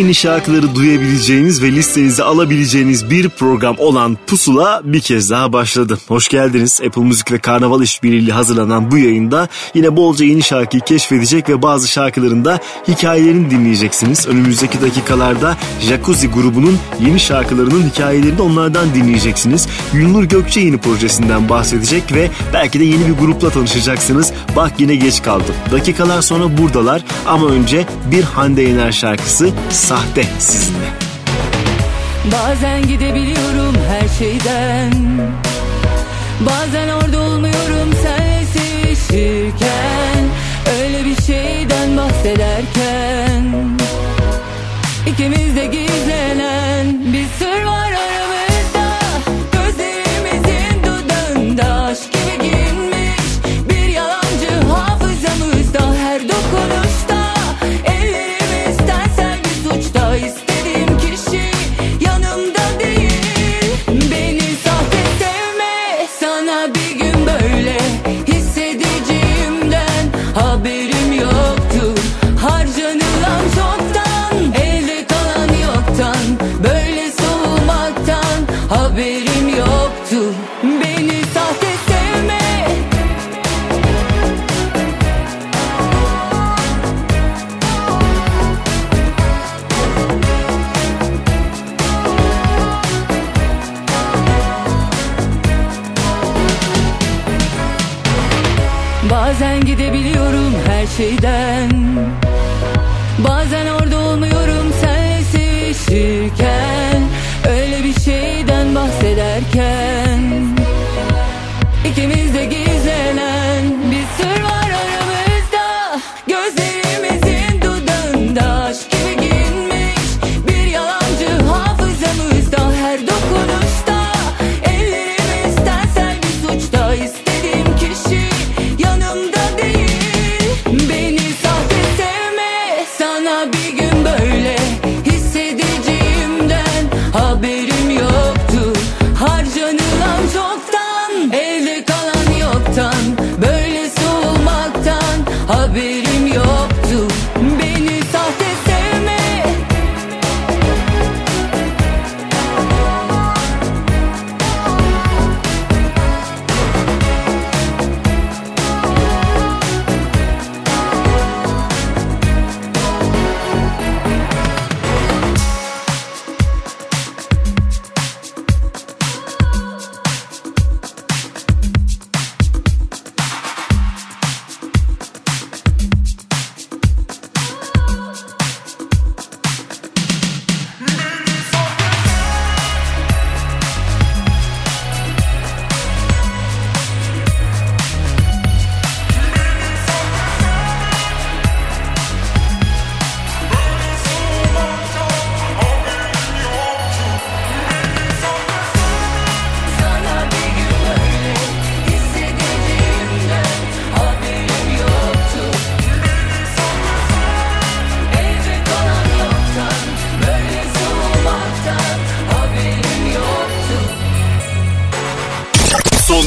Yeni şarkıları duyabileceğiniz ve listenize alabileceğiniz bir program olan Pusula bir kez daha başladı. Hoş geldiniz. Apple Müzik ve Karnaval İşbirliği hazırlanan bu yayında yine bolca yeni şarkıyı keşfedecek ve bazı şarkıların da hikayelerini dinleyeceksiniz. Önümüzdeki dakikalarda Jacuzzi grubunun yeni şarkılarının hikayelerini onlardan dinleyeceksiniz. Yunur Gökçe yeni projesinden bahsedecek ve belki de yeni bir grupla tanışacaksınız. Bak yine geç kaldım. Dakikalar sonra buradalar ama önce bir Hande Yener şarkısı Sahte sizinle. Bazen gidebiliyorum her şeyden Bazen orada olmuyorum her şeyden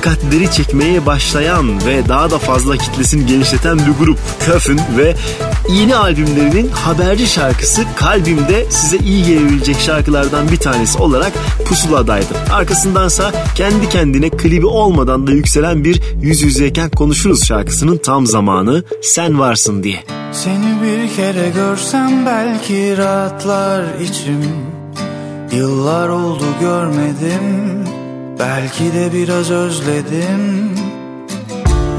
dikkatleri çekmeye başlayan ve daha da fazla kitlesini genişleten bir grup Köfün ve yeni albümlerinin haberci şarkısı Kalbimde size iyi gelebilecek şarkılardan bir tanesi olarak pusuladaydı. Arkasındansa kendi kendine klibi olmadan da yükselen bir yüz yüzeyken konuşuruz şarkısının tam zamanı sen varsın diye. Seni bir kere görsem belki rahatlar içim Yıllar oldu görmedim Belki de biraz özledim.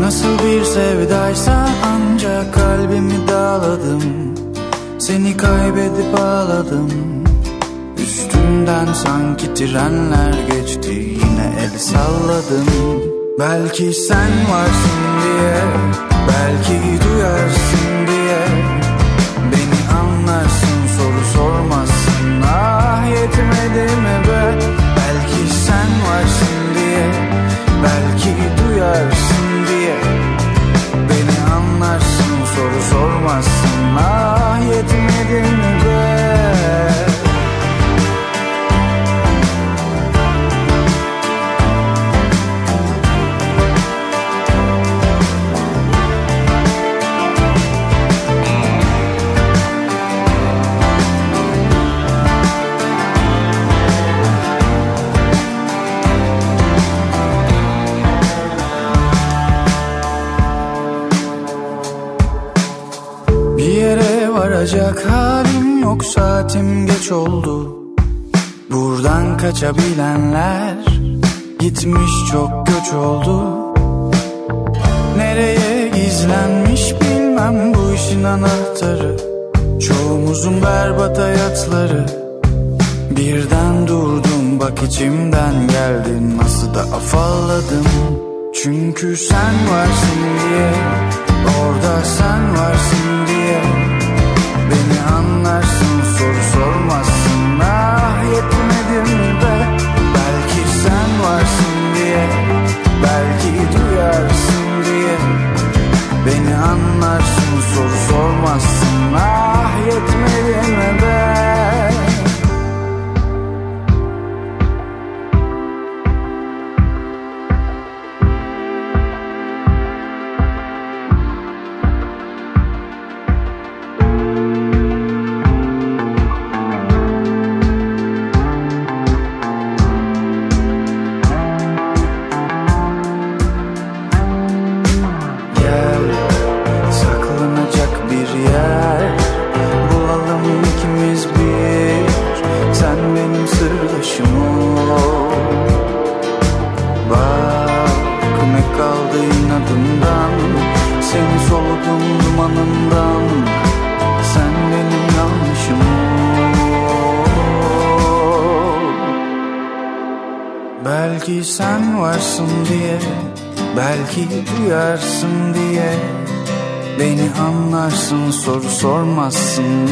Nasıl bir sevdaysa ancak kalbimi dağladım. Seni kaybedip ağladım. Üstümden sanki trenler geçti Yine el salladım. Belki sen varsın diye Belki duyarsın içimden geldin Nasıl da afalladım. Çünkü sen varsın diye. listen,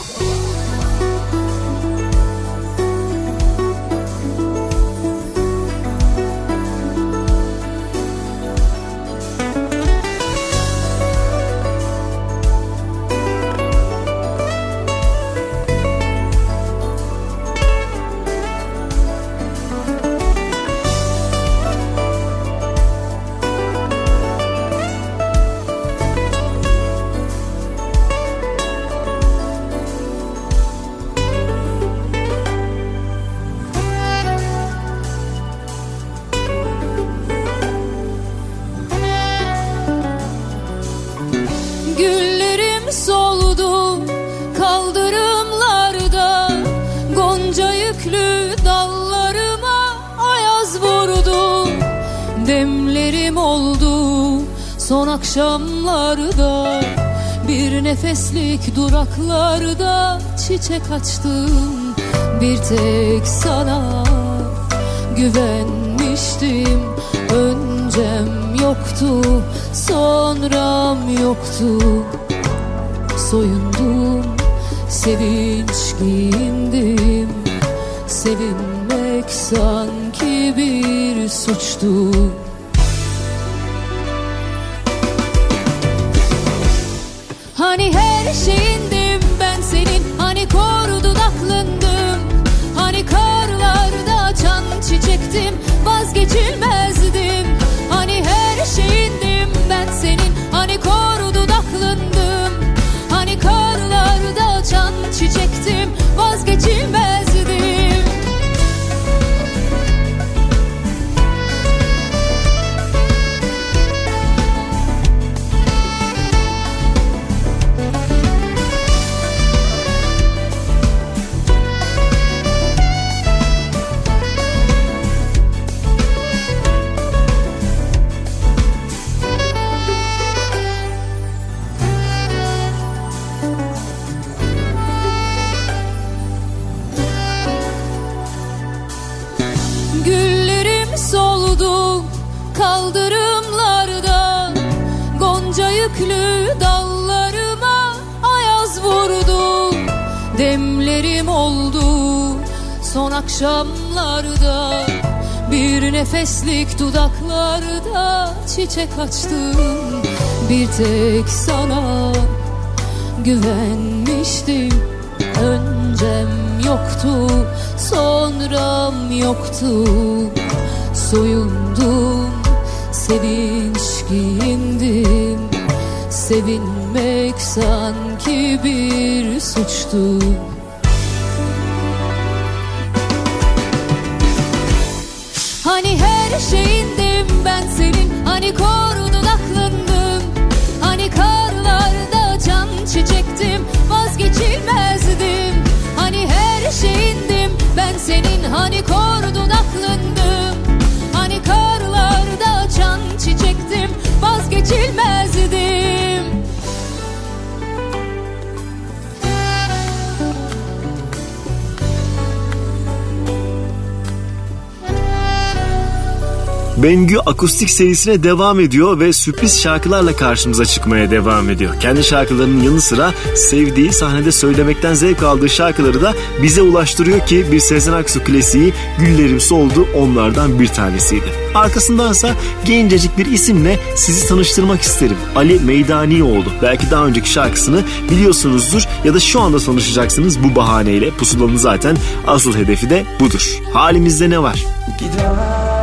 Uzaklarda çiçek açtım. Bir tek sana Güvenmiştim. Öncem yoktu sonram yoktu. Soyundum sevinç giyindim Sevinmek sanki bir suçtu. Akşamlarda Bir nefeslik dudaklarda çiçek açtım. Bir tek sana güvenmiştim. Öncem yoktu sonram yoktu. Soyundum sevinç giyindim Sevinmek sanki bir suçtu il meurt Bengü akustik serisine devam ediyor ve sürpriz şarkılarla karşımıza çıkmaya devam ediyor. Kendi şarkılarının yanı sıra sevdiği sahnede söylemekten zevk aldığı şarkıları da bize ulaştırıyor ki bir Sezen Aksu klasiği Güllerim Soldu onlardan bir tanesiydi. Arkasındansa gencecik bir isimle sizi tanıştırmak isterim. Ali Meydanioğlu. Belki daha önceki şarkısını biliyorsunuzdur ya da şu anda tanışacaksınız bu bahaneyle. Pusulanın zaten asıl hedefi de budur. Halimizde ne var? Giden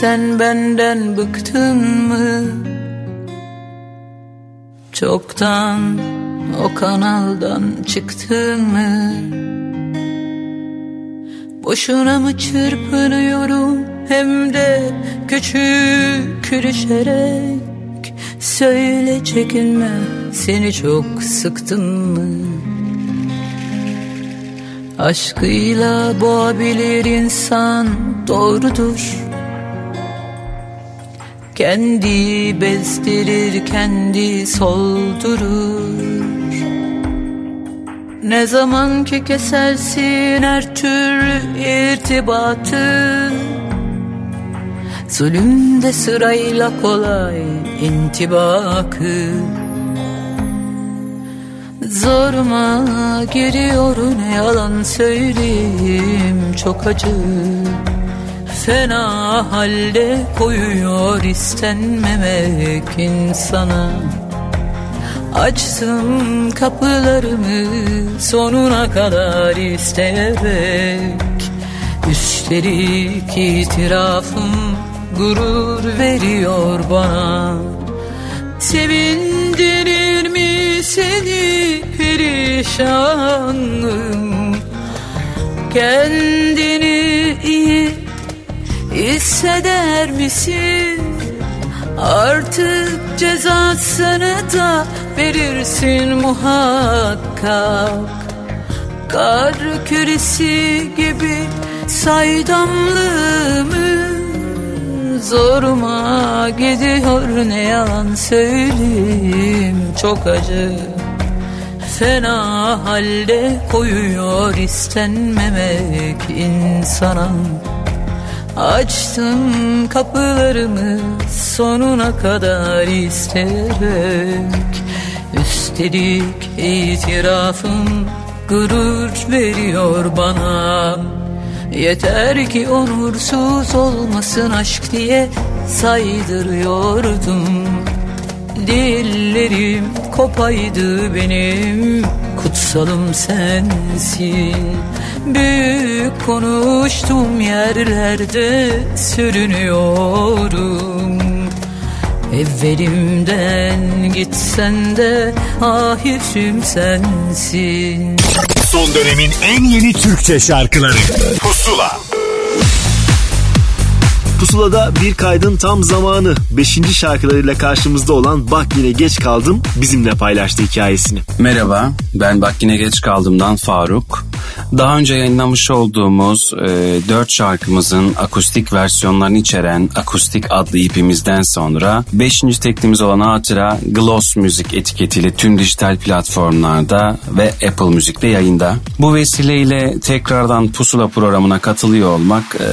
sen benden bıktın mı? Çoktan o kanaldan çıktın mı? Boşuna mı çırpınıyorum hem de küçük düşerek Söyle çekinme seni çok sıktın mı? Aşkıyla boğabilir insan doğrudur Kendi bezdirir kendi soldurur. Ne zaman ki kesersin her türlü irtibatı Zulümde sırayla kolay intibakı. Zoruma giriyor ne yalan söyleyeyim çok acı Fena halde koyuyor istenmemek insana Açtım kapılarımı sonuna kadar isteyerek. Üstelik itirafım gurur veriyor bana. Sevindirir mi seni perişanım? Kendini iyi hisseder misin? Artık cezasını da verirsin muhakkak. Kar küresi gibi saydamlığımı Zoruma gidiyor. Ne yalan söyleyeyim çok acı. Fena halde koyuyor istenmemek insana Açtım kapılarımı sonuna kadar isteyerek Üstelik itirafım gurur veriyor bana. Yeter ki onursuz olmasın aşk diye saydırıyordum. Dillerim kopaydı benim kutsalım sensin. Büyük konuştum yerlerde sürünüyorum. Evvelimden gitsen de ahirim sensin. Son dönemin en yeni Türkçe şarkıları. Pusula Pusula'da bir kaydın tam zamanı 5. şarkılarıyla karşımızda olan Bak Yine Geç Kaldım bizimle paylaştı hikayesini. Merhaba, ben Bak Yine Geç Kaldım'dan Faruk. Daha önce yayınlamış olduğumuz e, 4 şarkımızın akustik versiyonlarını içeren Akustik adlı ipimizden sonra 5. teklimiz olan Hatıra Gloss Müzik etiketiyle tüm dijital platformlarda ve Apple Müzik'te yayında. Bu vesileyle tekrardan Pusula programına katılıyor olmak e,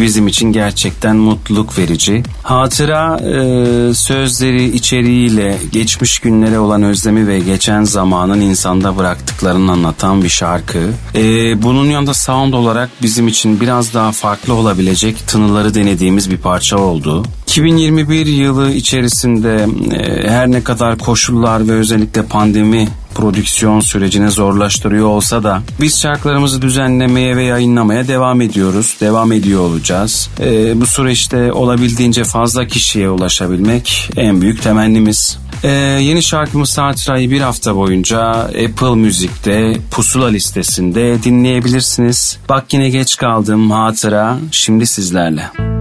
bizim için gerçekten mutluluk verici. Hatıra e, sözleri içeriğiyle geçmiş günlere olan özlemi ve geçen zamanın insanda bıraktıklarını anlatan bir şarkı. E, bunun yanında sound olarak bizim için biraz daha farklı olabilecek tınıları denediğimiz bir parça oldu. 2021 yılı içerisinde e, her ne kadar koşullar ve özellikle pandemi prodüksiyon sürecini zorlaştırıyor olsa da biz şarkılarımızı düzenlemeye ve yayınlamaya devam ediyoruz. Devam ediyor olacağız. E, bu süreçte olabildiğince fazla kişiye ulaşabilmek en büyük temennimiz. Ee, yeni şarkımız Satıra'yı bir hafta boyunca Apple Müzik'te Pusula listesinde dinleyebilirsiniz. Bak yine geç kaldım hatıra şimdi sizlerle. Bu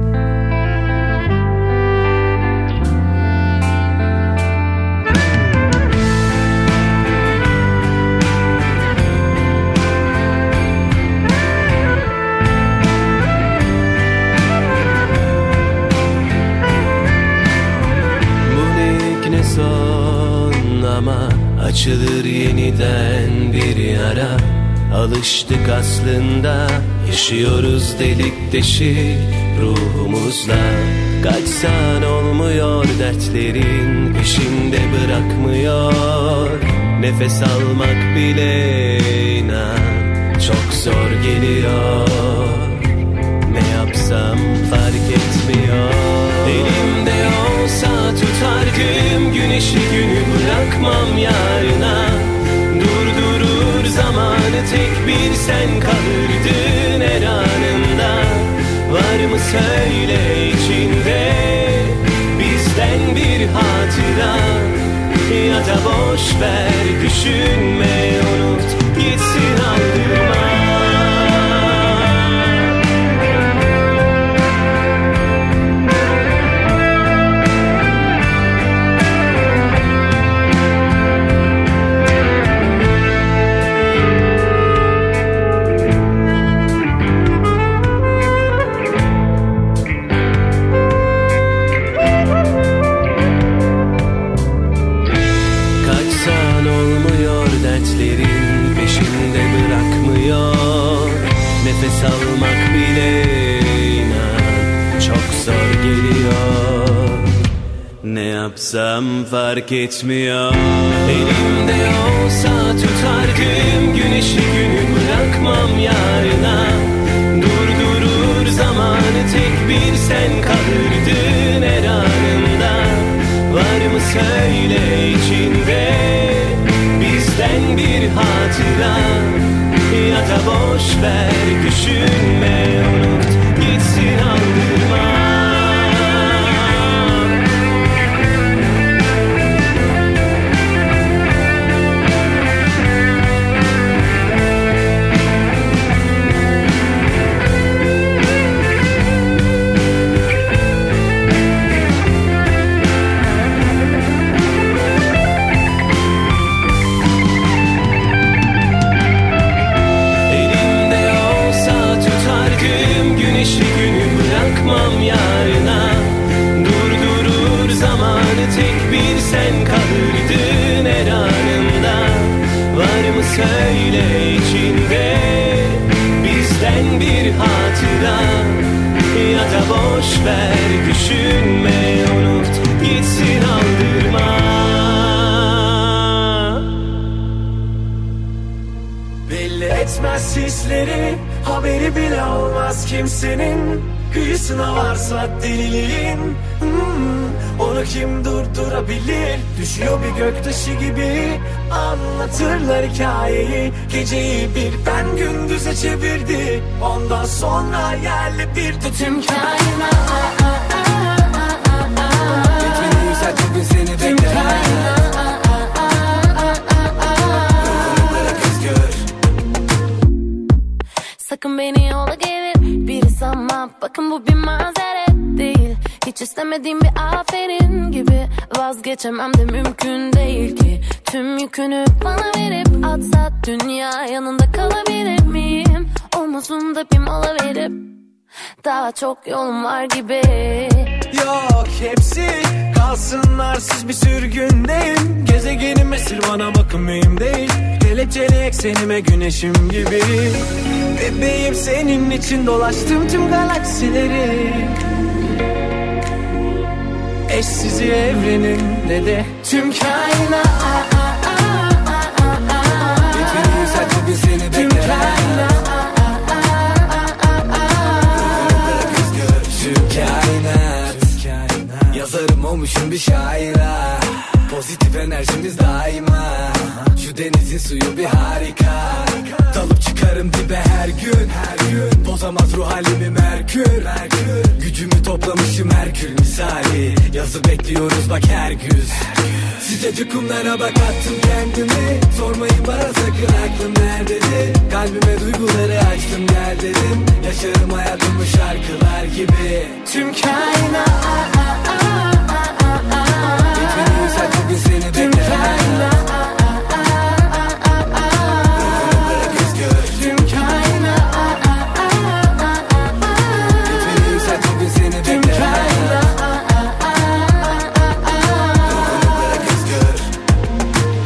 Aslında yaşıyoruz delik deşik ruhumuzla. Kaçsan olmuyor dertlerin peşinde bırakmıyor. Nefes almak bile inan çok zor geliyor. Ne yapsam fark etmiyor. Elimde olsa tutardım güneşi günü bırakmam yarına zamanı tek bir sen kalırdın her anında. Var mı söyle içinde Bizden bir hatıra? Ya da boş ver düşünme Ne yapsam fark etmiyor. Elimde olsa tutardım güneşi günü bırakmam yarına. Durdurur zamanı tek bir sen kalırdın her anında. Var mı söyle içinde bizden bir hatıra? Ya da boş ver düşünme unut gitsin aldırma Geceyi bir ben gündüze çevirdi. Ondan sonra yerle bir de çok yolum var gibi. Yok hepsi kalsın arsız bir sürgündeyim Gezegenim esir bana bakın mühim değil. Kelepçeli eksenime güneşim gibi. Bebeğim senin için dolaştım tüm galaksileri. Eşsiz evrenin ne de tüm kainat olmuşum bir şaira. Pozitif enerjimiz daima. Şu denizin suyu bir harika. Dalıp çıkarım dibe her gün. Her gün. Bozamaz ruh halimi merkür. Merkür. Gücümü toplamışım Herkül misali. Yazı bekliyoruz bak her güz. Sıcacık kumlara bak attım kendimi. Sormayın bana sakın aklım nerededir? Kalbime duyguları açtım gel dedim. Yaşarım hayatımı şarkılar gibi. Tüm kainat Bırak özgür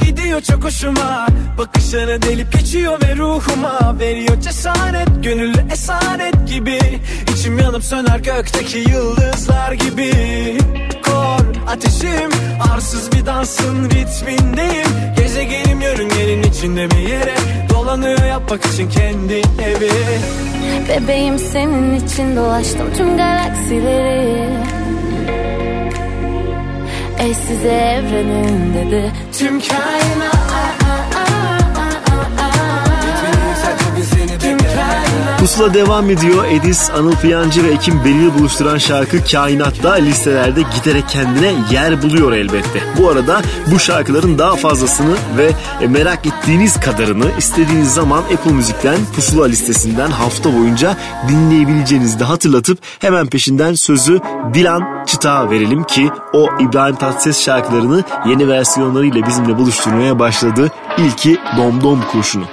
Gidiyor çok hoşuma. Bakışları delip geçiyor ve ruhuma. Veriyor cesaret Gönüllü esaret gibi. İçim yanıp söner gökteki yıldızlar gibi. Kor ateşim Arsız bir dansın ritmindeyim. Gezegenim yörüngenin içinde bir yere. Dolanıyor yapmak için kendi evi. Bebeğim senin için dolaştım tüm galaksileri. Eşsiz evrenin dedi. Tüm kainat Pusula devam ediyor. Edis, Anıl Piyancı ve Ekim Belir'i buluşturan şarkı Kainat'ta listelerde giderek kendine yer buluyor elbette. Bu arada bu şarkıların daha fazlasını ve e, merak ettiğiniz kadarını istediğiniz zaman Apple Müzik'ten Pusula listesinden hafta boyunca dinleyebileceğinizi de hatırlatıp hemen peşinden sözü Dilan Çıta verelim ki o İbrahim Tatlıses şarkılarını yeni versiyonlarıyla bizimle buluşturmaya başladı. İlki Domdom Kurşunu.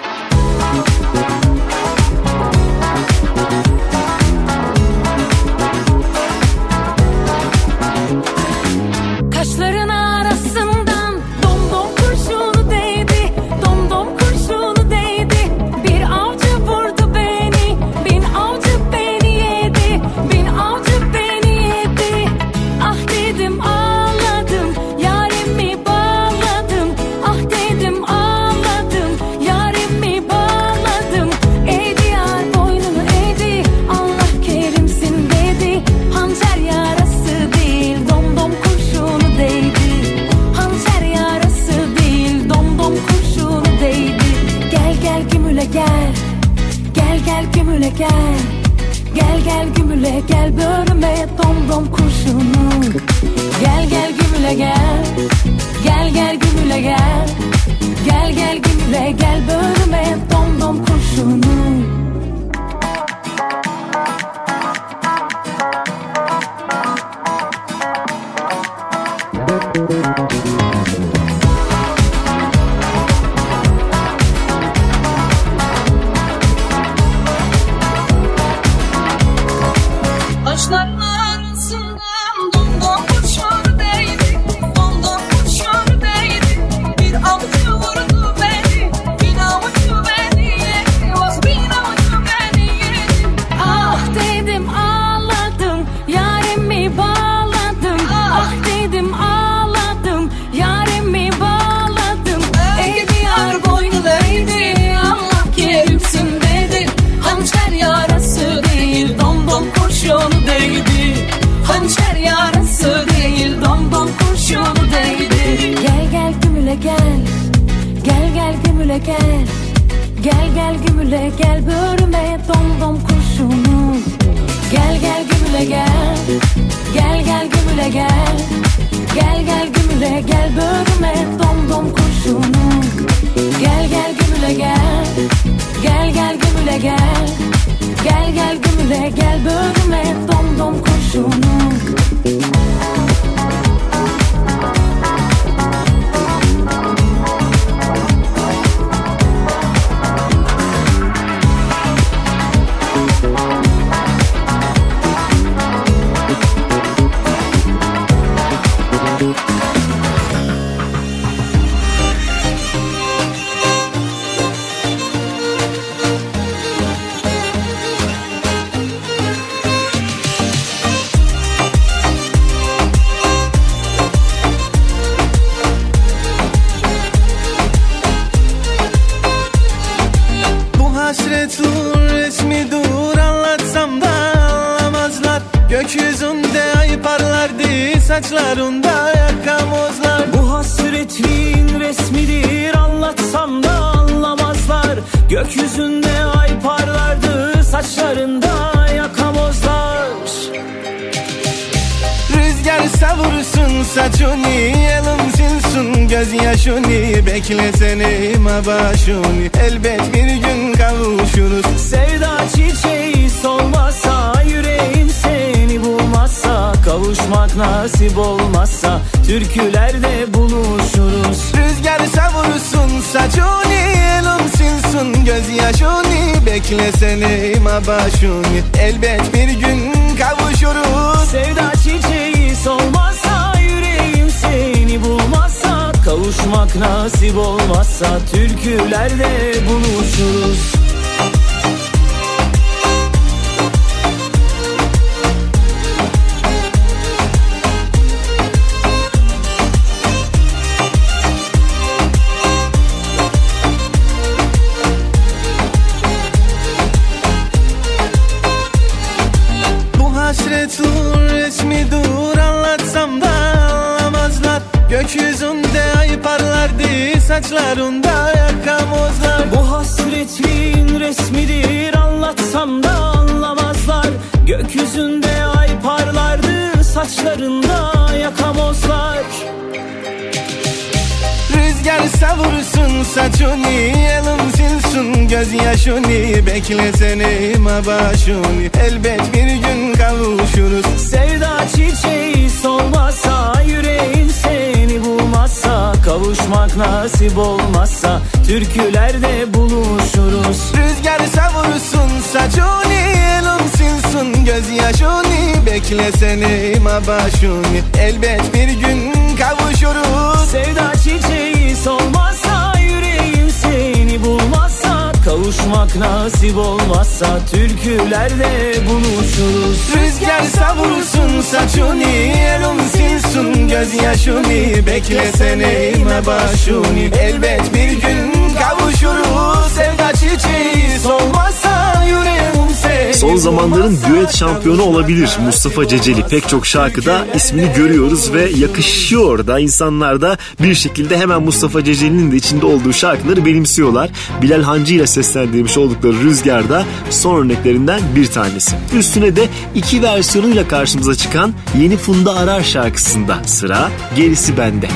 Olabilir Mustafa Ceceli. Pek çok şarkıda ismini görüyoruz ve yakışıyor da insanlar da bir şekilde hemen Mustafa Ceceli'nin de içinde olduğu şarkıları benimsiyorlar. Bilal Hancı ile seslendirmiş oldukları Rüzgar'da son örneklerinden bir tanesi. Üstüne de iki versiyonuyla karşımıza çıkan Yeni Funda Arar şarkısında sıra gerisi bende.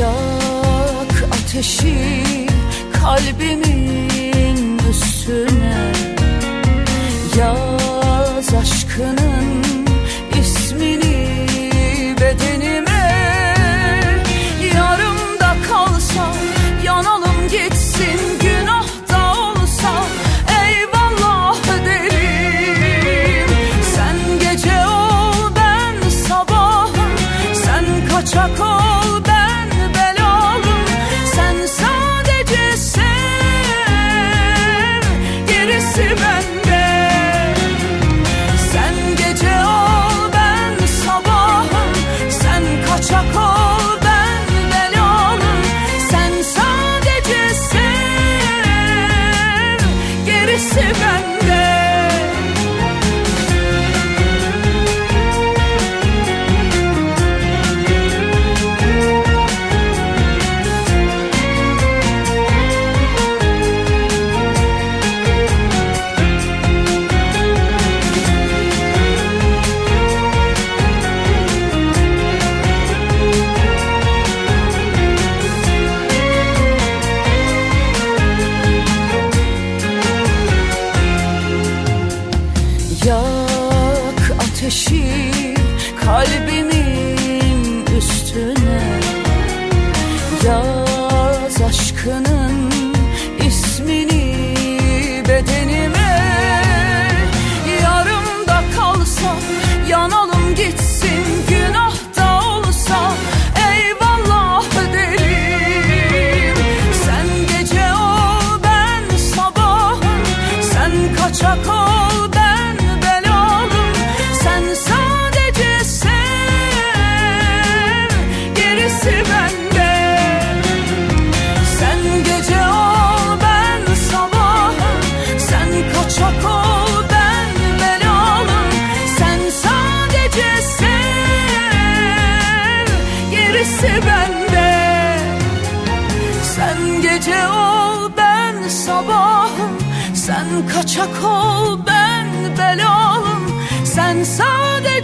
Yak ateşi kalbimin üstüne Yaz aşkının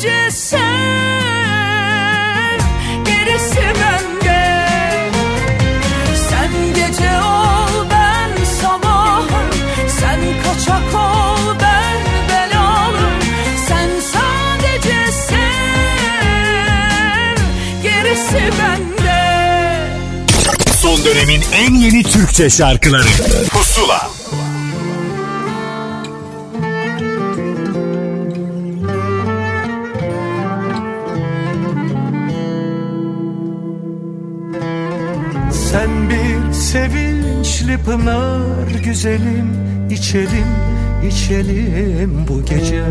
sadece sev gerisi bende. Sen gece ol ben sabahım. Sen kaçak ol ben belalım. Sen sadece sev gerisi bende. Son dönemin en yeni Türkçe şarkıları. Pusula Sen bir sevinçli pınar güzelim içelim içelim bu gece.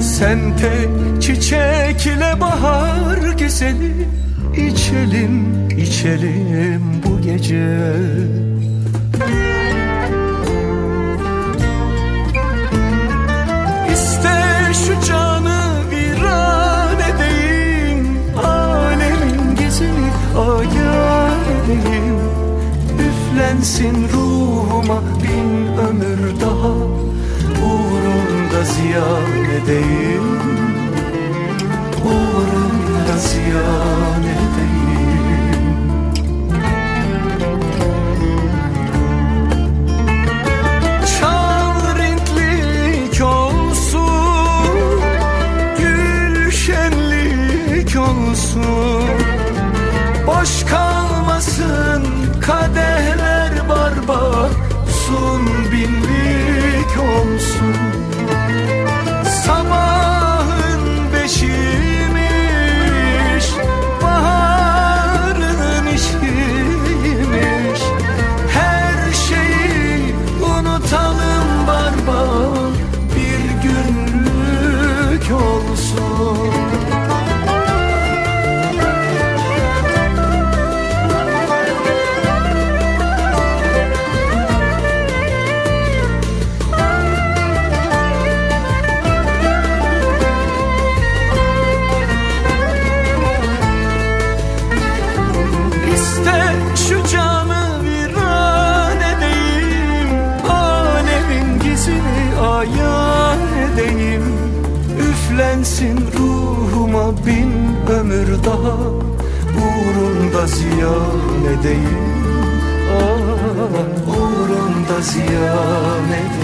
Sen tek çiçekle bahar güzeli içelim içelim bu gece. İste şu canı edeyim Üflensin ruhuma bin ömür daha. Uğrunda ziyan edeyim Uğrunda ziyan edeyim Çal olsun Gül olsun. Boş kadehler barbar Sun ziyan edeyim. Ah, Uğrunda ziyan edeyim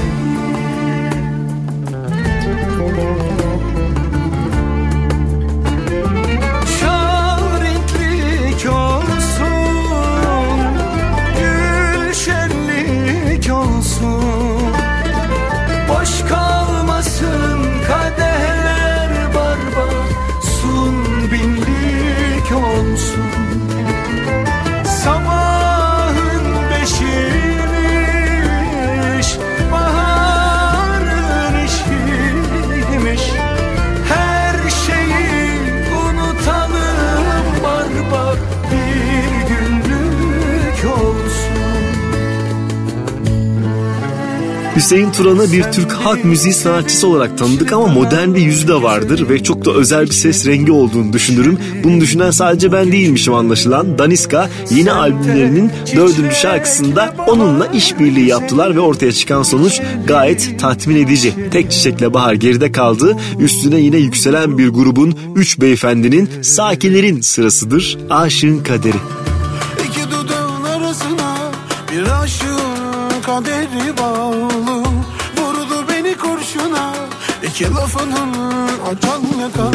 Hüseyin Turan'ı bir Türk halk müziği sanatçısı olarak tanıdık ama modern bir yüzü de vardır ve çok da özel bir ses rengi olduğunu düşünürüm. Bunu düşünen sadece ben değilmişim anlaşılan. Daniska yeni albümlerinin dördüncü şarkısında onunla işbirliği yaptılar ve ortaya çıkan sonuç gayet tatmin edici. Tek Çiçekle Bahar geride kaldı. Üstüne yine yükselen bir grubun üç beyefendinin sakinlerin sırasıdır. Aşığın Kaderi. İki dudağın arasına bir aşığın kaderi bağlı iki lafının açan yakanım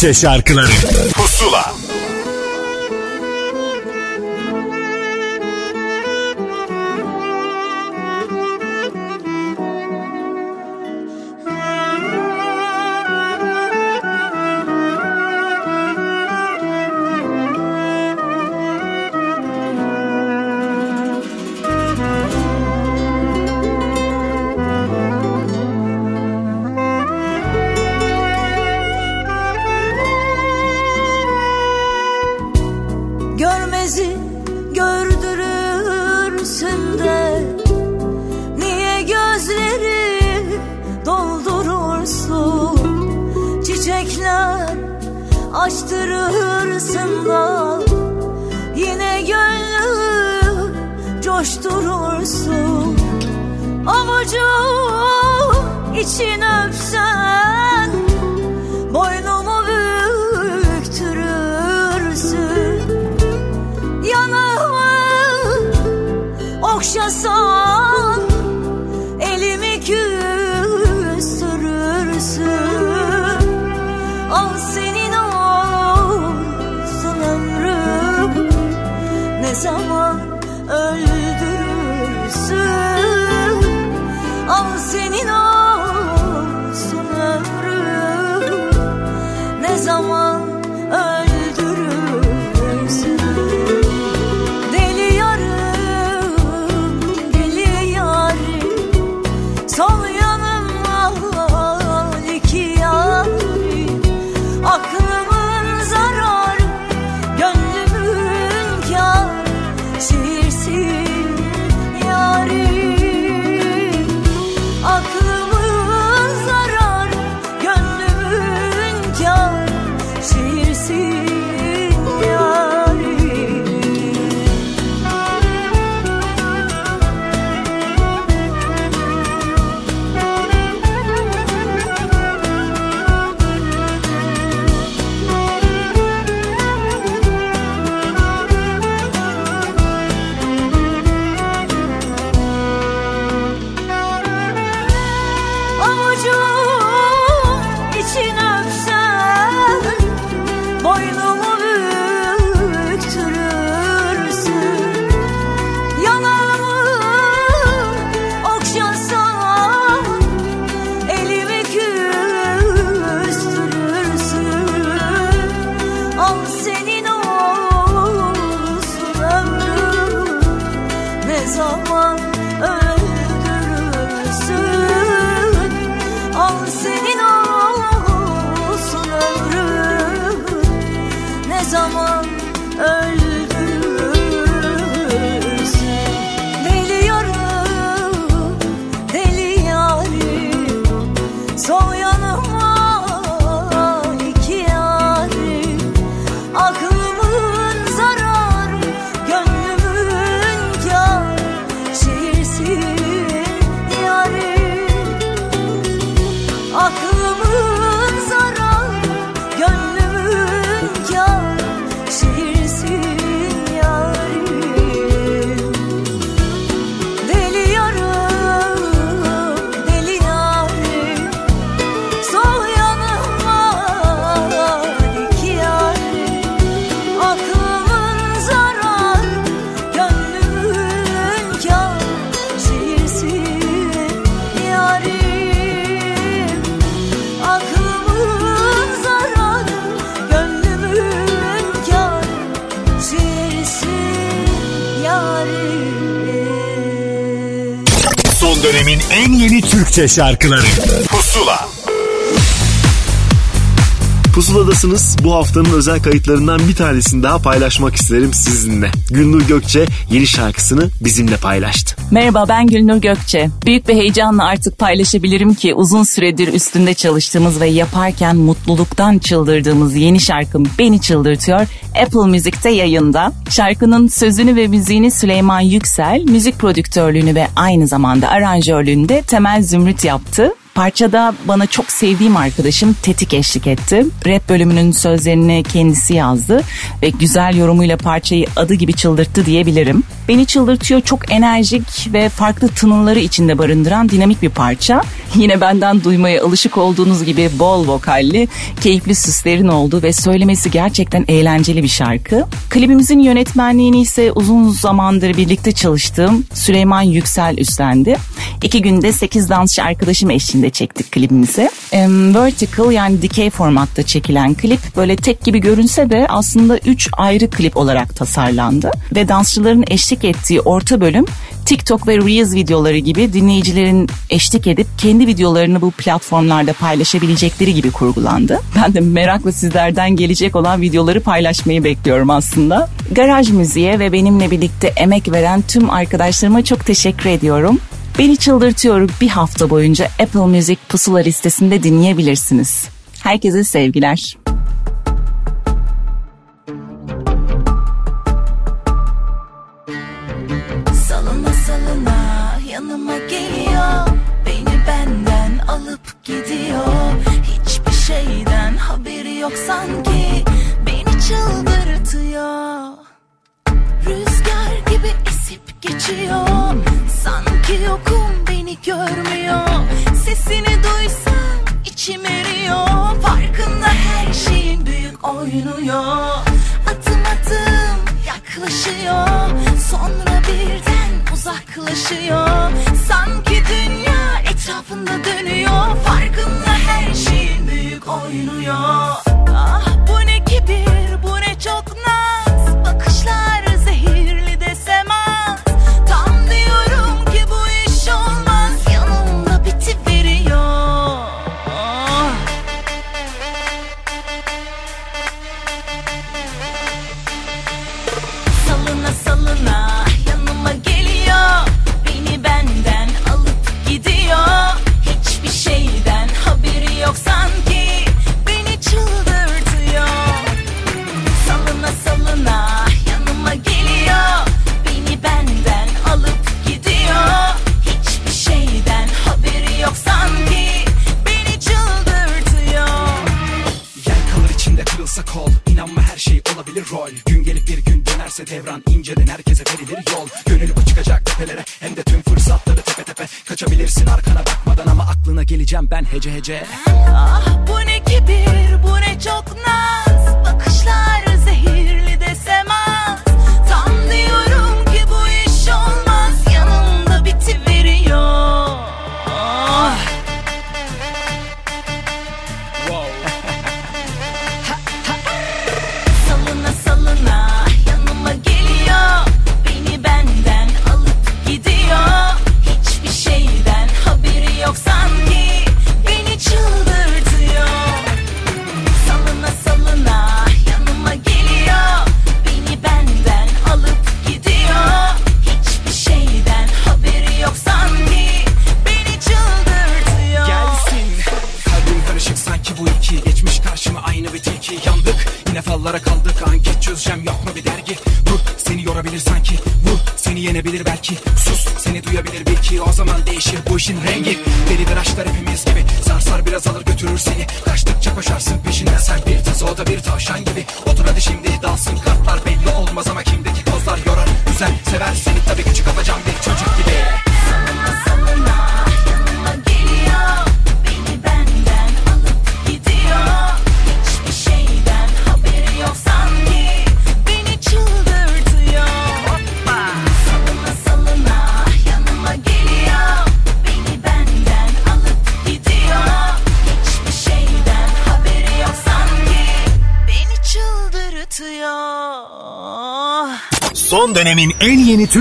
Türkçe şarkıları. Türkçe şarkıları Pusula Pusuladasınız. Bu haftanın özel kayıtlarından bir tanesini daha paylaşmak isterim sizinle. Gündür Gökçe yeni şarkısını bizimle paylaştı. Merhaba ben Gülnur Gökçe. Büyük bir heyecanla artık paylaşabilirim ki uzun süredir üstünde çalıştığımız ve yaparken mutluluktan çıldırdığımız yeni şarkım Beni Çıldırtıyor Apple Müzik'te yayında. Şarkının sözünü ve müziğini Süleyman Yüksel, müzik prodüktörlüğünü ve aynı zamanda aranjörlüğünü de Temel Zümrüt yaptı. Parçada bana çok sevdiğim arkadaşım Tetik eşlik etti. Rap bölümünün sözlerini kendisi yazdı ve güzel yorumuyla parçayı adı gibi çıldırttı diyebilirim. Beni çıldırtıyor çok enerjik ve farklı tınıları içinde barındıran dinamik bir parça. Yine benden duymaya alışık olduğunuz gibi bol vokalli, keyifli süslerin olduğu ve söylemesi gerçekten eğlenceli bir şarkı. Klibimizin yönetmenliğini ise uzun zamandır birlikte çalıştığım Süleyman Yüksel üstlendi. İki günde 8 dansçı arkadaşım eşliğinde çektik klibimizi. Em, vertical yani dikey formatta çekilen klip böyle tek gibi görünse de aslında 3 ayrı klip olarak tasarlandı. Ve dansçıların eşlik ettiği orta bölüm TikTok ve Reels videoları gibi dinleyicilerin eşlik edip kendi videolarını bu platformlarda paylaşabilecekleri gibi kurgulandı. Ben de merakla sizlerden gelecek olan videoları paylaşmayı bekliyorum aslında. Garaj müziğe ve benimle birlikte emek veren tüm arkadaşlarıma çok teşekkür ediyorum. Beni çıldırtıyor. Bir hafta boyunca Apple Music pusula listesinde dinleyebilirsiniz. Herkese sevgiler. Salına salına yanıma geliyor. Beni benden alıp gidiyor. Hiçbir şeyden haberi yok sanki. Beni çıldırtıyor. Rüzgar gibi geçiyor. Sanki yokum beni görmüyor. Sesini duysam içim eriyor. Farkında her şeyin büyük oynuyor Adım adım yaklaşıyor. Sonra birden uzaklaşıyor. Sanki dünya etrafında dönüyor. Farkında her şeyin büyük oynuyor Ah bu ne ben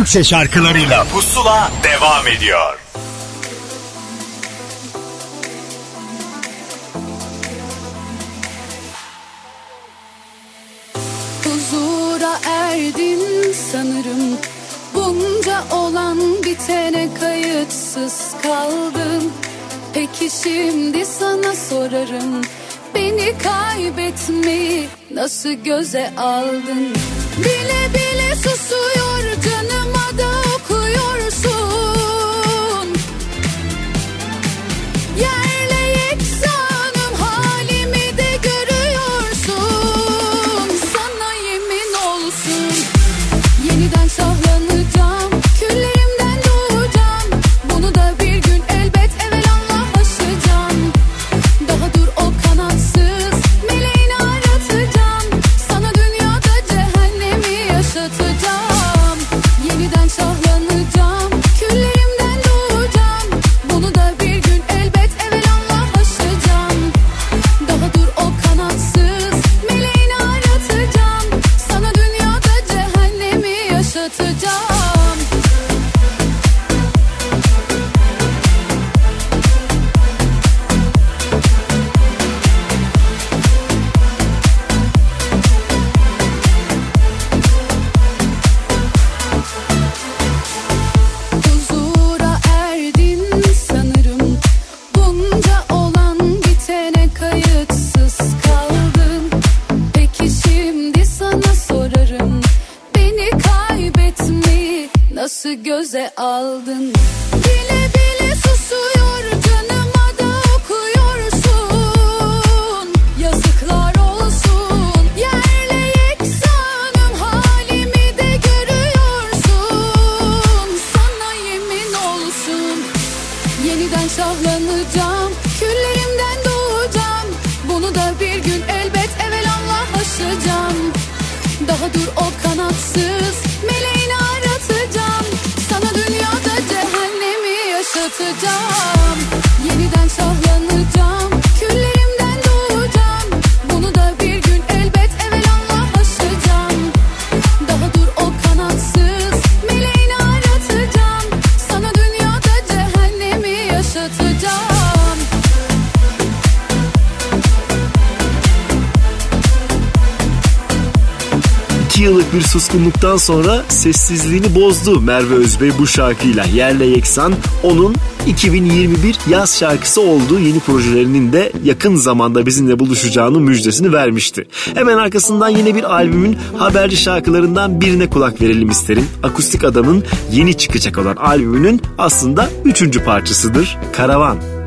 Türkçe şarkılarıyla. Pusula devam ediyor. Huzura erdim sanırım. Bunca olan bitene kayıtsız kaldım. Peki şimdi sana sorarım. Beni kaybetmeyi nasıl göze aldın? Bile bile susuyor suskunluktan sonra sessizliğini bozdu Merve Özbey bu şarkıyla. Yerle Yeksan onun 2021 yaz şarkısı olduğu yeni projelerinin de yakın zamanda bizimle buluşacağını müjdesini vermişti. Hemen arkasından yine bir albümün haberci şarkılarından birine kulak verelim isterim. Akustik Adam'ın yeni çıkacak olan albümünün aslında üçüncü parçasıdır. Karavan.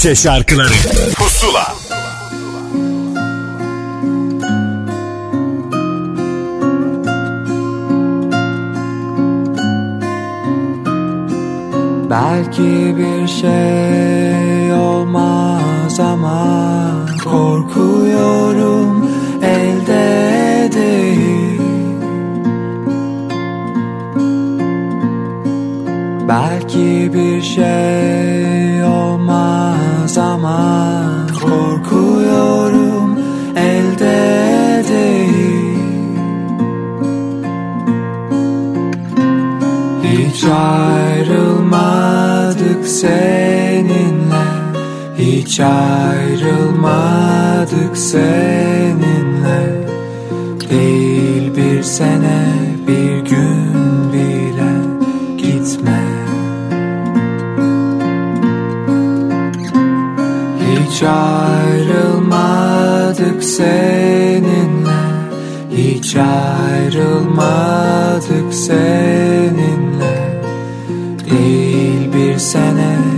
Bahçe şarkıları. Pusula. Belki bir şey seninle. Hiç ayrılmadık seninle. Değil bir sene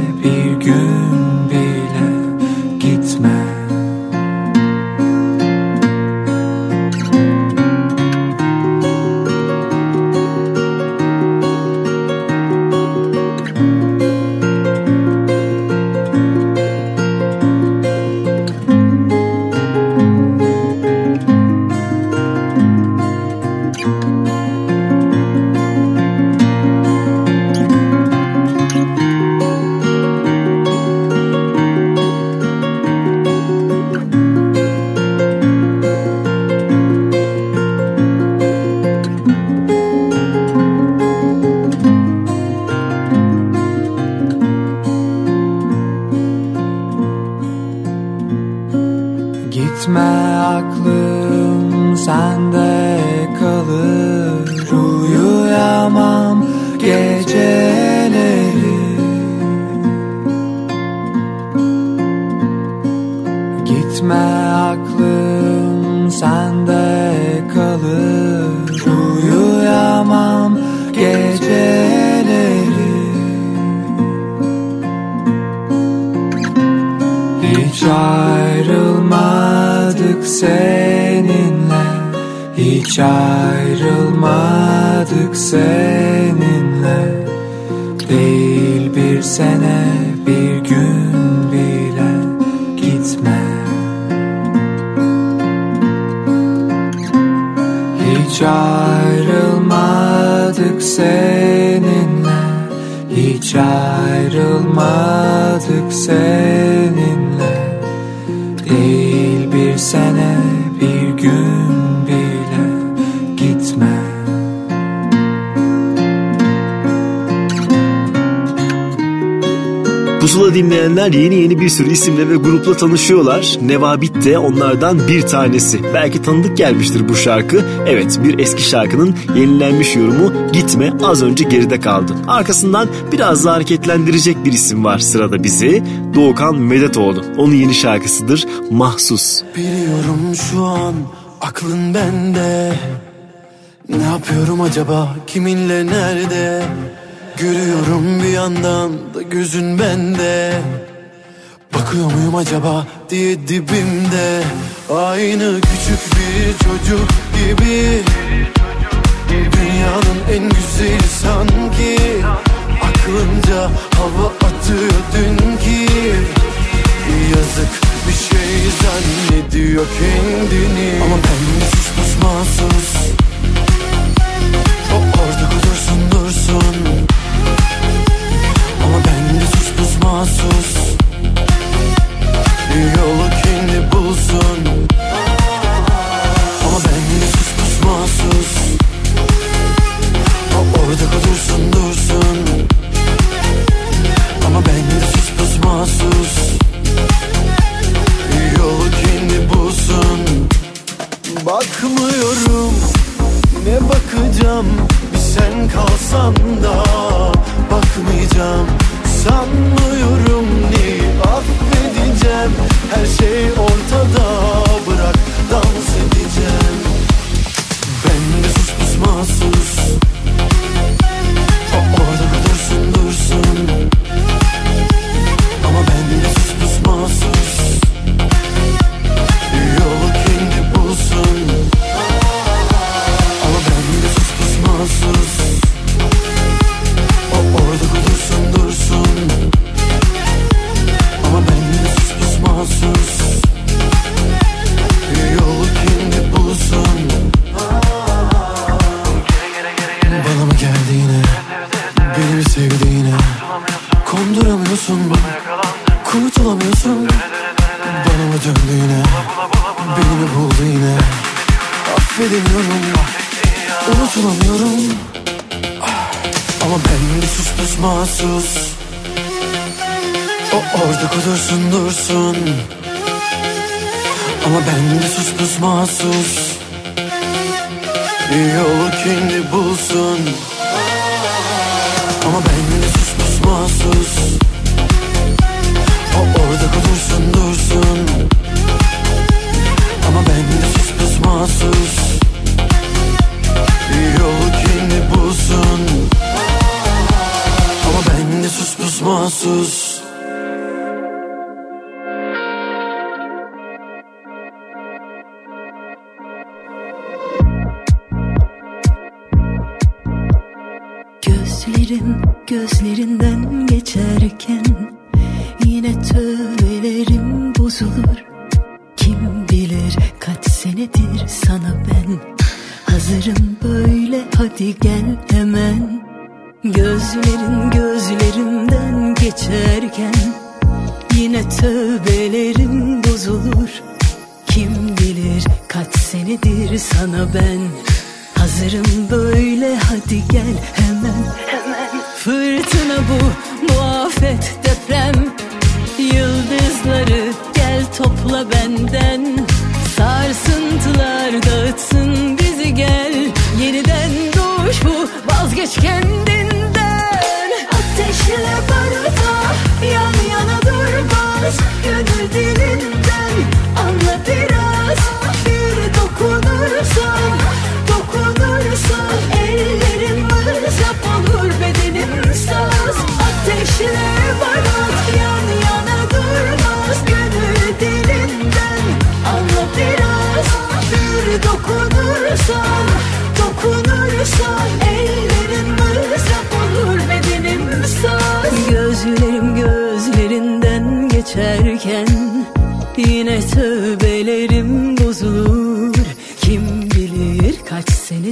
bir sürü isimle ve grupla tanışıyorlar. Nevabit de onlardan bir tanesi. Belki tanıdık gelmiştir bu şarkı. Evet bir eski şarkının yenilenmiş yorumu Gitme az önce geride kaldı. Arkasından biraz daha hareketlendirecek bir isim var sırada bizi. Doğukan Medetoğlu. Onun yeni şarkısıdır Mahsus. Biliyorum şu an aklın bende Ne yapıyorum acaba kiminle nerede Görüyorum bir yandan da gözün bende Bakıyor muyum acaba diye dibimde. Aynı küçük bir çocuk gibi. Dünyanın en güzeli sanki. Aklınca hava atıyor dünkü. Yazık bir şey zannediyor kendini. Ama ben sus pus mahsus O orada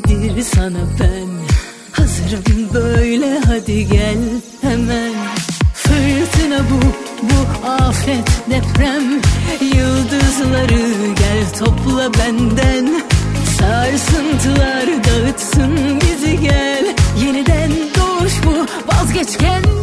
nedir sana ben? Hazırım böyle hadi gel hemen. Fırtına bu, bu afet deprem. Yıldızları gel topla benden. Sarsıntılar dağıtsın bizi gel. Yeniden doğuş bu vazgeç kendini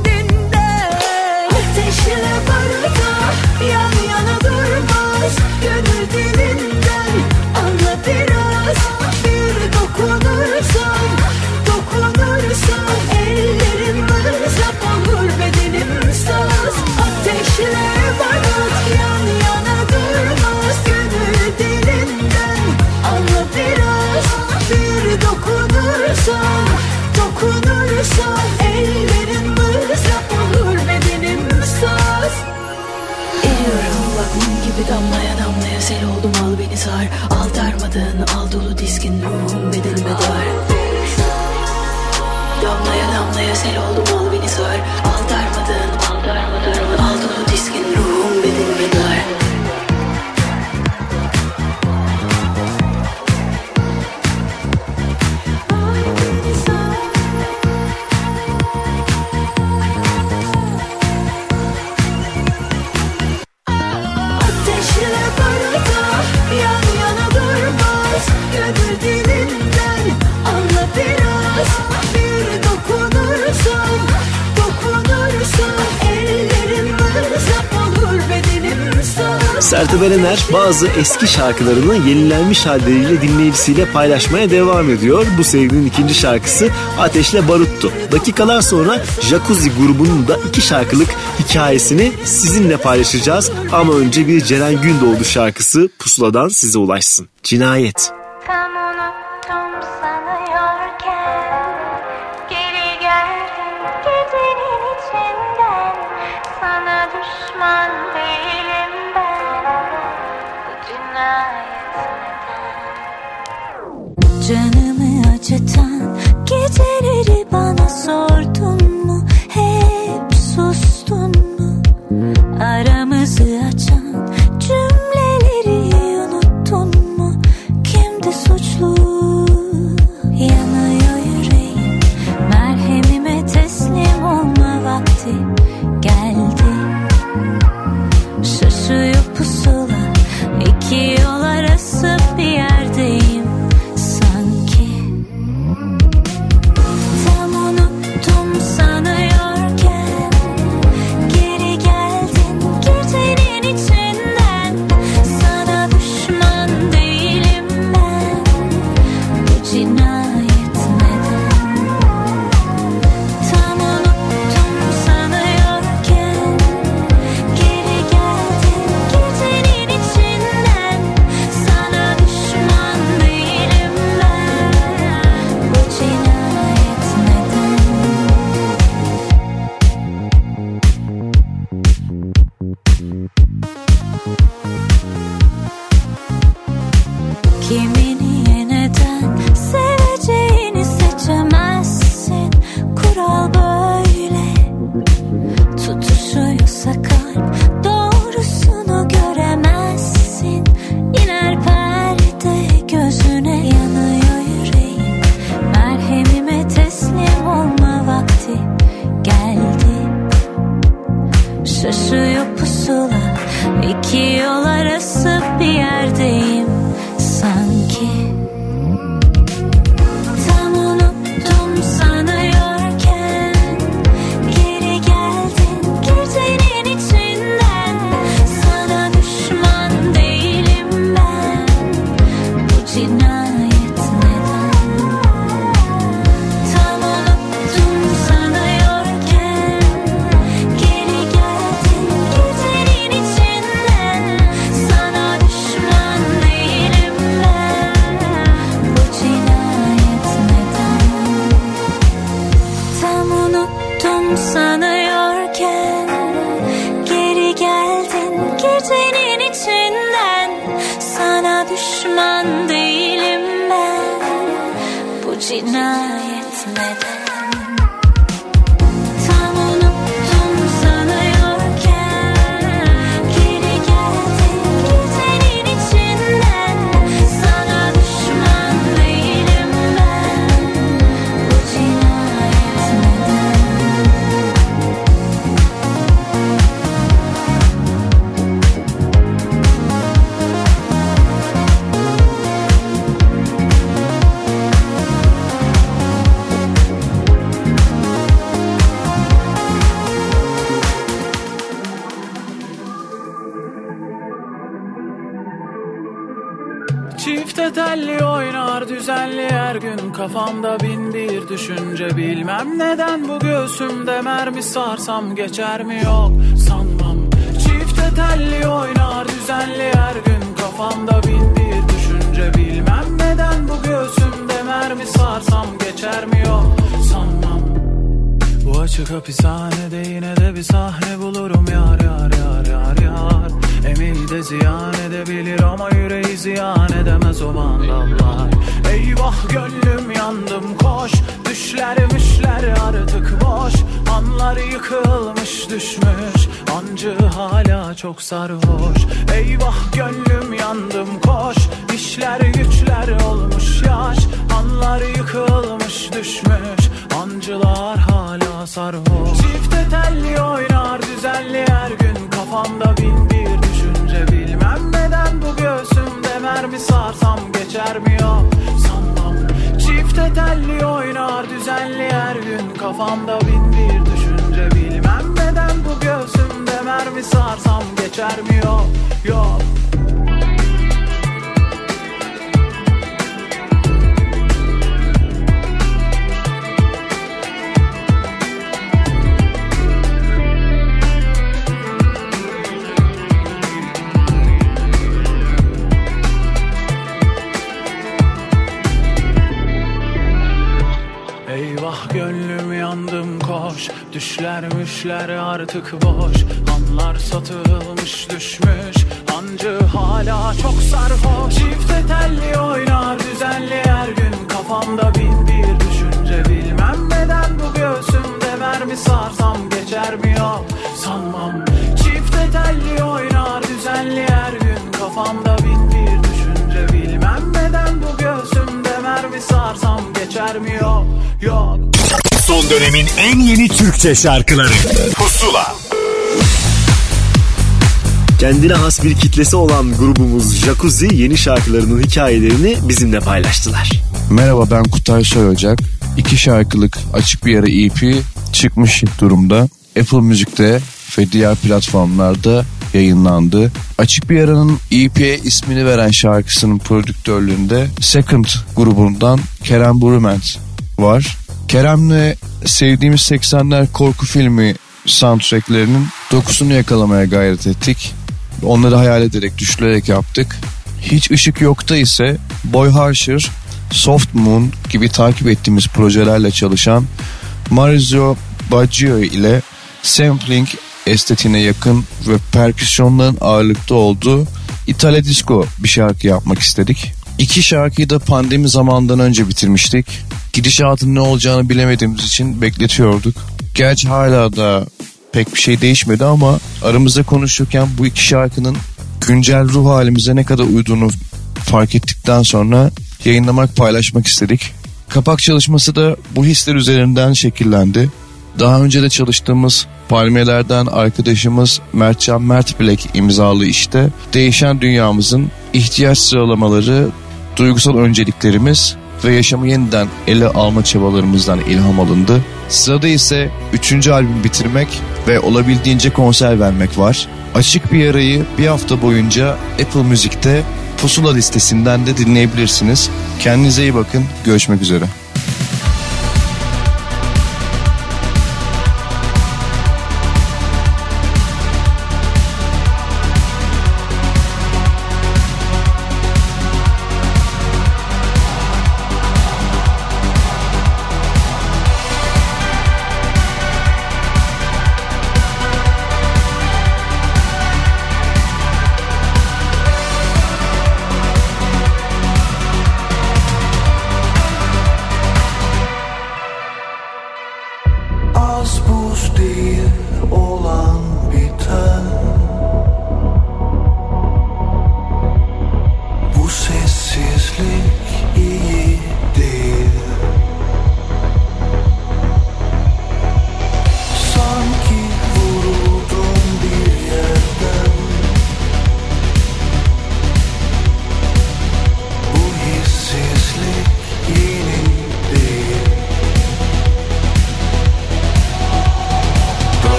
Güven bazı eski şarkılarını yenilenmiş halleriyle dinleyicisiyle paylaşmaya devam ediyor. Bu serinin ikinci şarkısı Ateşle Baruttu. Dakikalar sonra Jacuzzi grubunun da iki şarkılık hikayesini sizinle paylaşacağız. Ama önce bir Ceren Gündoğdu şarkısı Pusula'dan size ulaşsın. Cinayet. Düşünce Bilmem. Neden bu göğsümde mermi sarsam Geçer mi? Yok sanmam. Çifte telli oynar düzenli her gün. Kafamda bin bir düşünce Bilmem. Neden bu göğsümde mermi sarsam Geçer mi? Yok sanmam. Bu açık hapishanede yine de bir sahne bulurum. Yar yar yar yar yar. Emeği de ziyan edebilir ama yüreği ziyan edemez. O vandallar Eyvah gönlüm yandım koş Düşler müşler artık boş. Anlar yıkılmış düşmüş. Ancı hala çok sarhoş. Eyvah gönlüm yandım koş. İşler güçler olmuş yaş. Anlar yıkılmış düşmüş. Ancılar hala sarhoş. Çifte telli oynar düzenli her gün. Kafamda bin bir düşünce. Bilmem neden bu göğsümde mermi sarsam Geçer mi yok Çifte telli oynar düzenli her gün. Kafamda bin bir düşünce Bilmem neden bu göğsümde mermi sarsam Geçer mi? Yok yok koş Düşler müşler artık boş Anlar satılmış düşmüş. Ancı hala çok sarhoş. Çifte telli oynar düzenli her gün. Kafamda bin bir düşünce Bilmem neden bu göğsümde mermi sarsam Geçer mi? Yok sanmam. Çifte telli oynar düzenli her gün. Kafamda bin bir düşünce Bilmem neden bu göğsümde mermi sarsam Geçer mi? Yok yok Son dönemin en yeni Türkçe şarkıları Pusula Kendine has bir kitlesi olan grubumuz Jacuzzi yeni şarkılarının hikayelerini bizimle paylaştılar. Merhaba ben Kutay Soyocak. İki şarkılık Açık Bir Yara EP çıkmış durumda. Apple Müzik'te ve diğer platformlarda yayınlandı. Açık Bir Yara'nın EP'ye ismini veren şarkısının prodüktörlüğünde Second grubundan Kerem Burument var. Kerem'le sevdiğimiz 80'ler korku filmi soundtracklerinin dokusunu yakalamaya gayret ettik. Onları hayal ederek, düşünerek yaptık. Hiç ışık yokta ise Boy Harsher, Soft Moon gibi takip ettiğimiz projelerle çalışan Marizio Baggio ile sampling estetiğine yakın ve perküsyonların ağırlıkta olduğu İtalya Disco bir şarkı yapmak istedik. İki şarkıyı da pandemi zamanından önce bitirmiştik. Gidişatın ne olacağını bilemediğimiz için bekletiyorduk. Gerçi hala da pek bir şey değişmedi ama aramızda konuşurken bu iki şarkının güncel ruh halimize ne kadar uyduğunu fark ettikten sonra yayınlamak paylaşmak istedik. Kapak çalışması da bu hisler üzerinden şekillendi. Daha önce de çalıştığımız palmiyelerden arkadaşımız Mertcan Mert Bilek imzalı işte değişen dünyamızın ihtiyaç sıralamaları, duygusal önceliklerimiz ve yaşamı yeniden ele alma çabalarımızdan ilham alındı. Sırada ise 3. albüm bitirmek ve olabildiğince konser vermek var. Açık bir yarayı bir hafta boyunca Apple Müzik'te Pusula listesinden de dinleyebilirsiniz. Kendinize iyi bakın. Görüşmek üzere.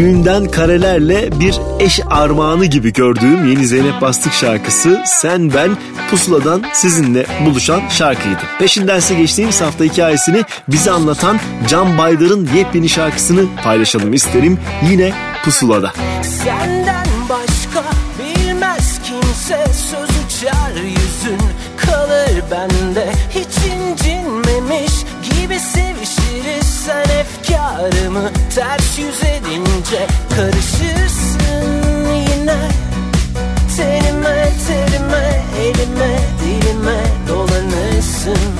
düğünden karelerle bir eş armağanı gibi gördüğüm yeni Zeynep Bastık şarkısı Sen Ben Pusula'dan sizinle buluşan şarkıydı. Peşindense geçtiğimiz hafta hikayesini bize anlatan Can Baydar'ın yepyeni şarkısını paylaşalım isterim yine Pusula'da. Senden başka bilmez kimse söz uçar yüzün kalır bende hiç incinmemiş gibi sevişiriz sen efkarımı ters yüze düşünce karışırsın yine. Terime terime elime dilime dolanırsın.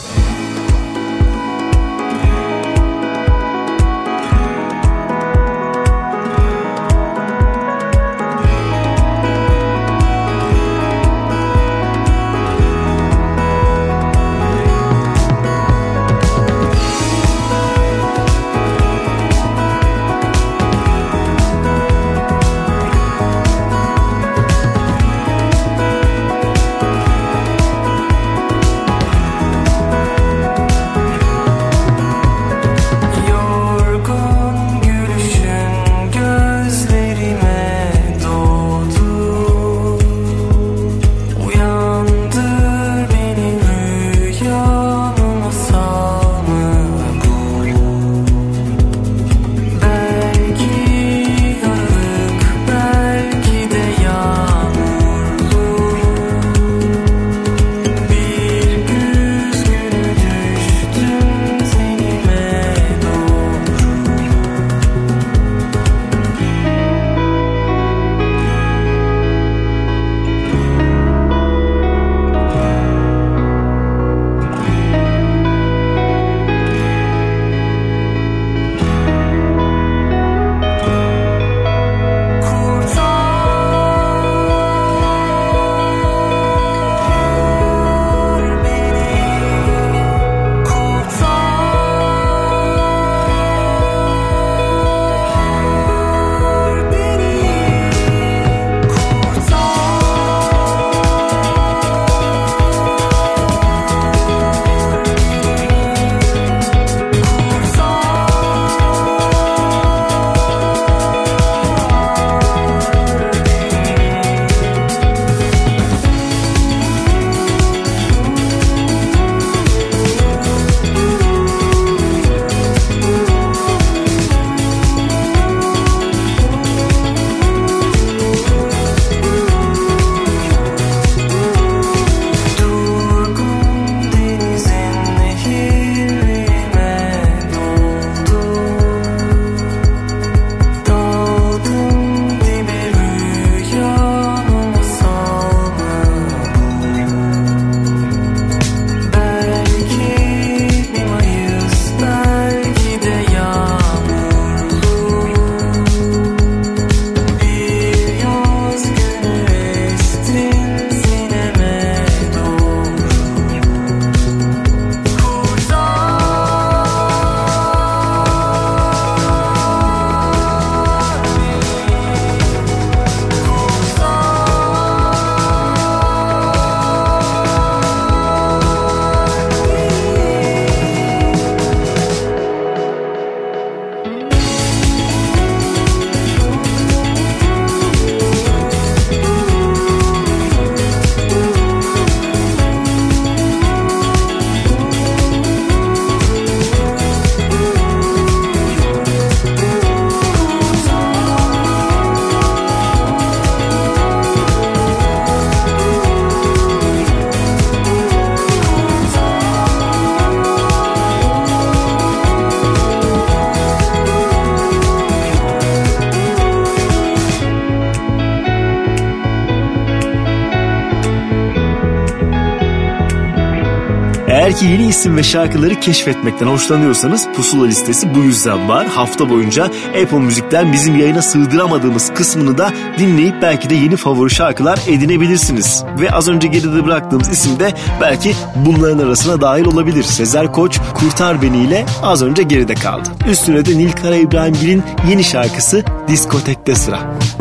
Eğer ki yeni isim ve şarkıları keşfetmekten hoşlanıyorsanız Pusula listesi bu yüzden var. Hafta boyunca Apple Müzik'ten bizim yayına sığdıramadığımız kısmını da dinleyip belki de yeni favori şarkılar edinebilirsiniz. Ve az önce geride bıraktığımız isim de belki bunların arasına dahil olabilir. Sezer Koç Kurtar Beni ile az önce geride kaldı. Üstüne de Nilkara İbrahimgil'in yeni şarkısı Diskotek'te sıra.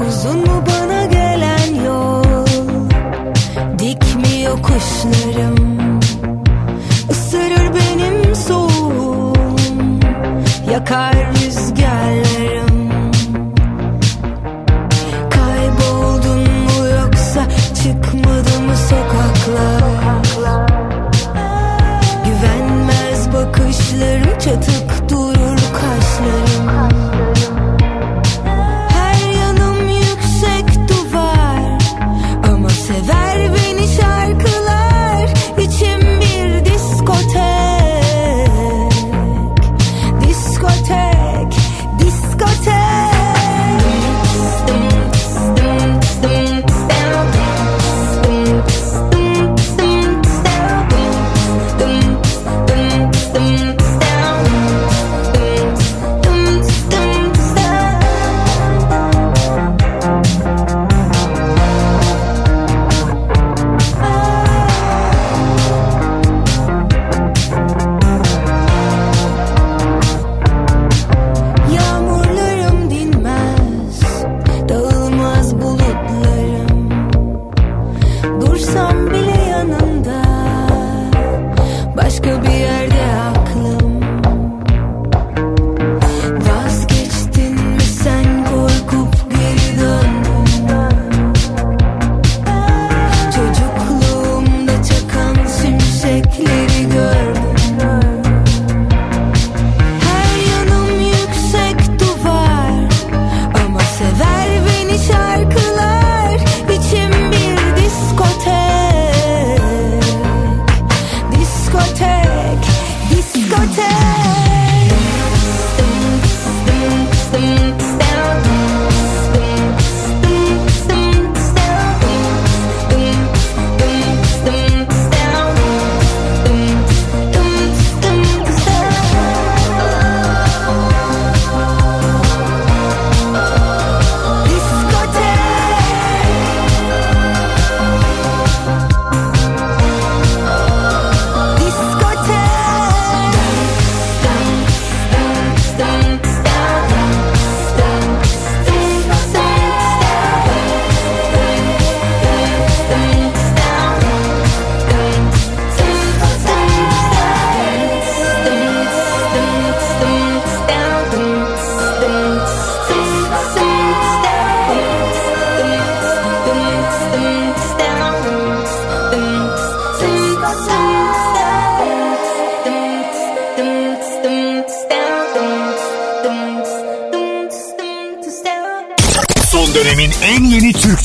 Uzun mu bana gelen yol Dik mi yokuşlarım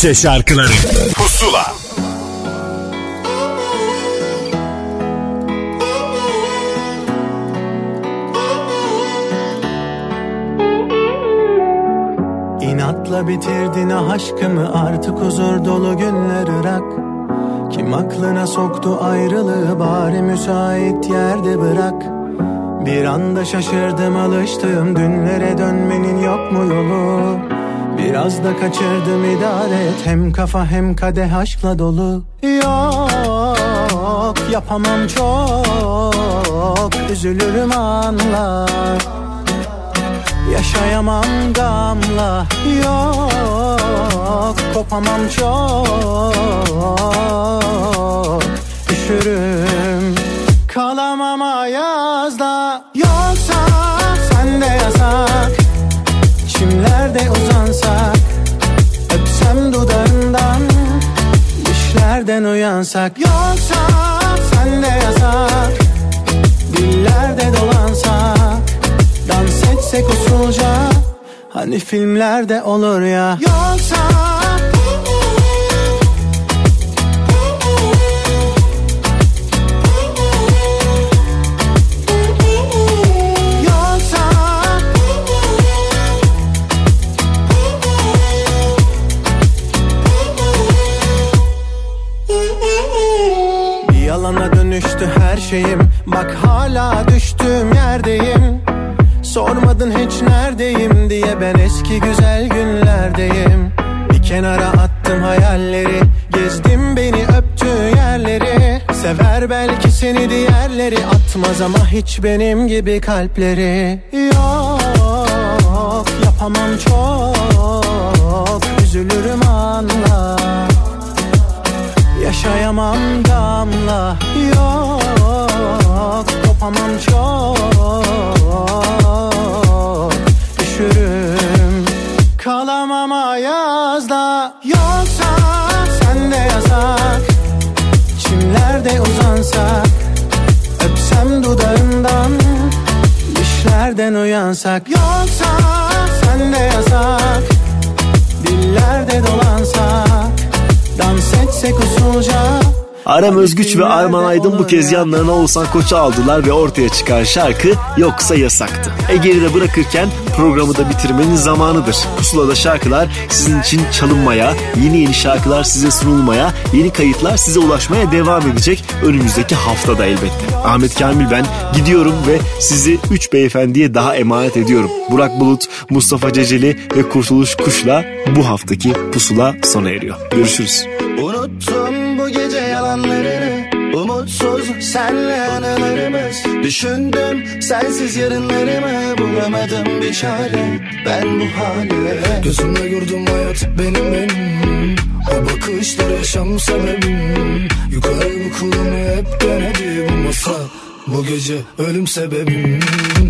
Türkçe şarkıları. Pusula. İnatla bitirdin ah aşkımı artık huzur dolu günler ırak. Kim aklına soktu ayrılığı bari müsait yerde bırak. Bir anda şaşırdım alıştığım dünlere dönmenin yok mu yolu Biraz da kaçırdım idare hem kafa hem kadeh aşkla dolu. Yok yapamam çok. Üzülürüm anla. Yaşayamam gamla. Yok kopamam çok. Üşürüm. Kalamam Uyansak Yoksa sende yasak. Dillerde dolansak Dans etsek usulca. Hani filmlerde olur ya. Yoksa ben eski güzel günlerdeyim. Bir kenara attım hayalleri. Gezdim beni öptüğü yerleri. Sever belki seni diğerleri. Atmaz ama hiç benim gibi kalpleri. Yok yapamam çok. Üzülürüm anla. Yaşayamam damla. Yok kopamam çok Çimlerde uzansak Öpsem dudağından Düşlerden uyansak. Yoksa sen de yasak Dillerde dolansak Dans etsek usulca Aram Özgüç ve Arman Aydın bu kez yanlarına Oğuzhan Koç'u aldılar ve ortaya çıkan şarkı Yoksa Yasaktı. E geride bırakırken programı da bitirmenin zamanıdır. Pusula'da şarkılar sizin için çalınmaya, yeni yeni şarkılar size sunulmaya, yeni kayıtlar size ulaşmaya devam edecek önümüzdeki haftada elbette. Ahmet Kamil ben gidiyorum ve sizi 3 beyefendiye daha emanet ediyorum. Burak Bulut, Mustafa Ceceli ve Kurtuluş Kuş'la bu haftaki Pusula sona eriyor. Görüşürüz. Unuttum bu gece yalanlarını Umutsuz senle anılarımız. Düşündüm sensiz yarınlarımı Bulamadım bir çare. Ben bu hale Gözümle gördüm hayat benim benim O bakışlar yaşam sebebim. Yukarı bu kulumu hep denedi bu masa Bu gece ölüm sebebim.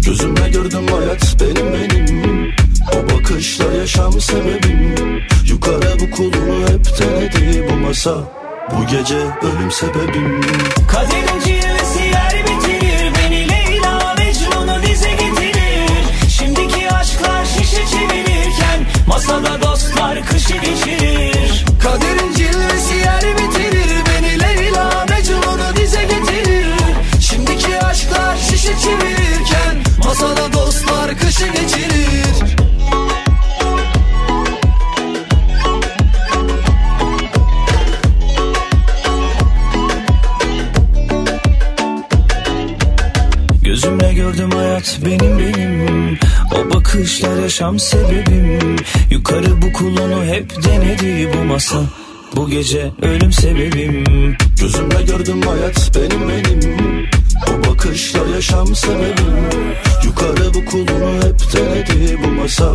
Gözümle gördüm hayat benim benim O bakışlar yaşam sebebim. Yukarı bu kulunu hep denedi bu masa Bu gece ölüm sebebim. Kaderin cilvesi yer bitirir Beni Leyla Mecnun'u dize getirir. Şimdiki aşklar şişe çevirirken Masada dostlar kışı geçirir. Kaderin cilvesi yer bitirir Beni Leyla Mecnun'u dize getirir. Şimdiki aşklar şişe çevirirken Masada benim benim O bakışlar yaşam sebebim. Yukarı bu kulunu hep denedi bu masa. Bu gece ölüm sebebim. Gözümle gördüm hayat benim benim. O bakışlar yaşam sebebim. Yukarı bu kulunu hep denedi bu masa.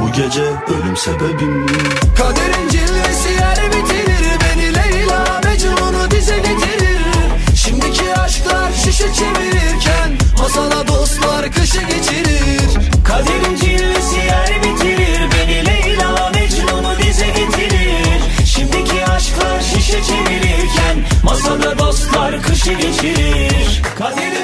Bu gece ölüm sebebim. Kaderin cilvesi yer bitirir. Beni Leyla Mecnun'u dize getirir. Şimdiki aşklar şişe Masada kışı geçirir. Kaderin cilvesi yer bitirir. Beni Leyla Mecnun'u dize getirir. Şimdiki aşklar şişe çevirirken Masada dostlar kışı geçirir. Kaderin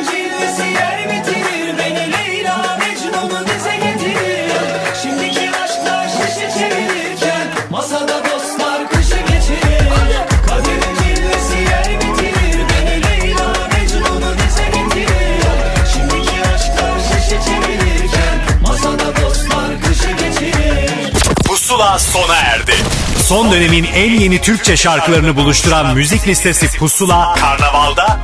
Pusula sona erdi. Son dönemin en yeni Türkçe şarkılarını buluşturan müzik listesi Pusula, Karnaval'da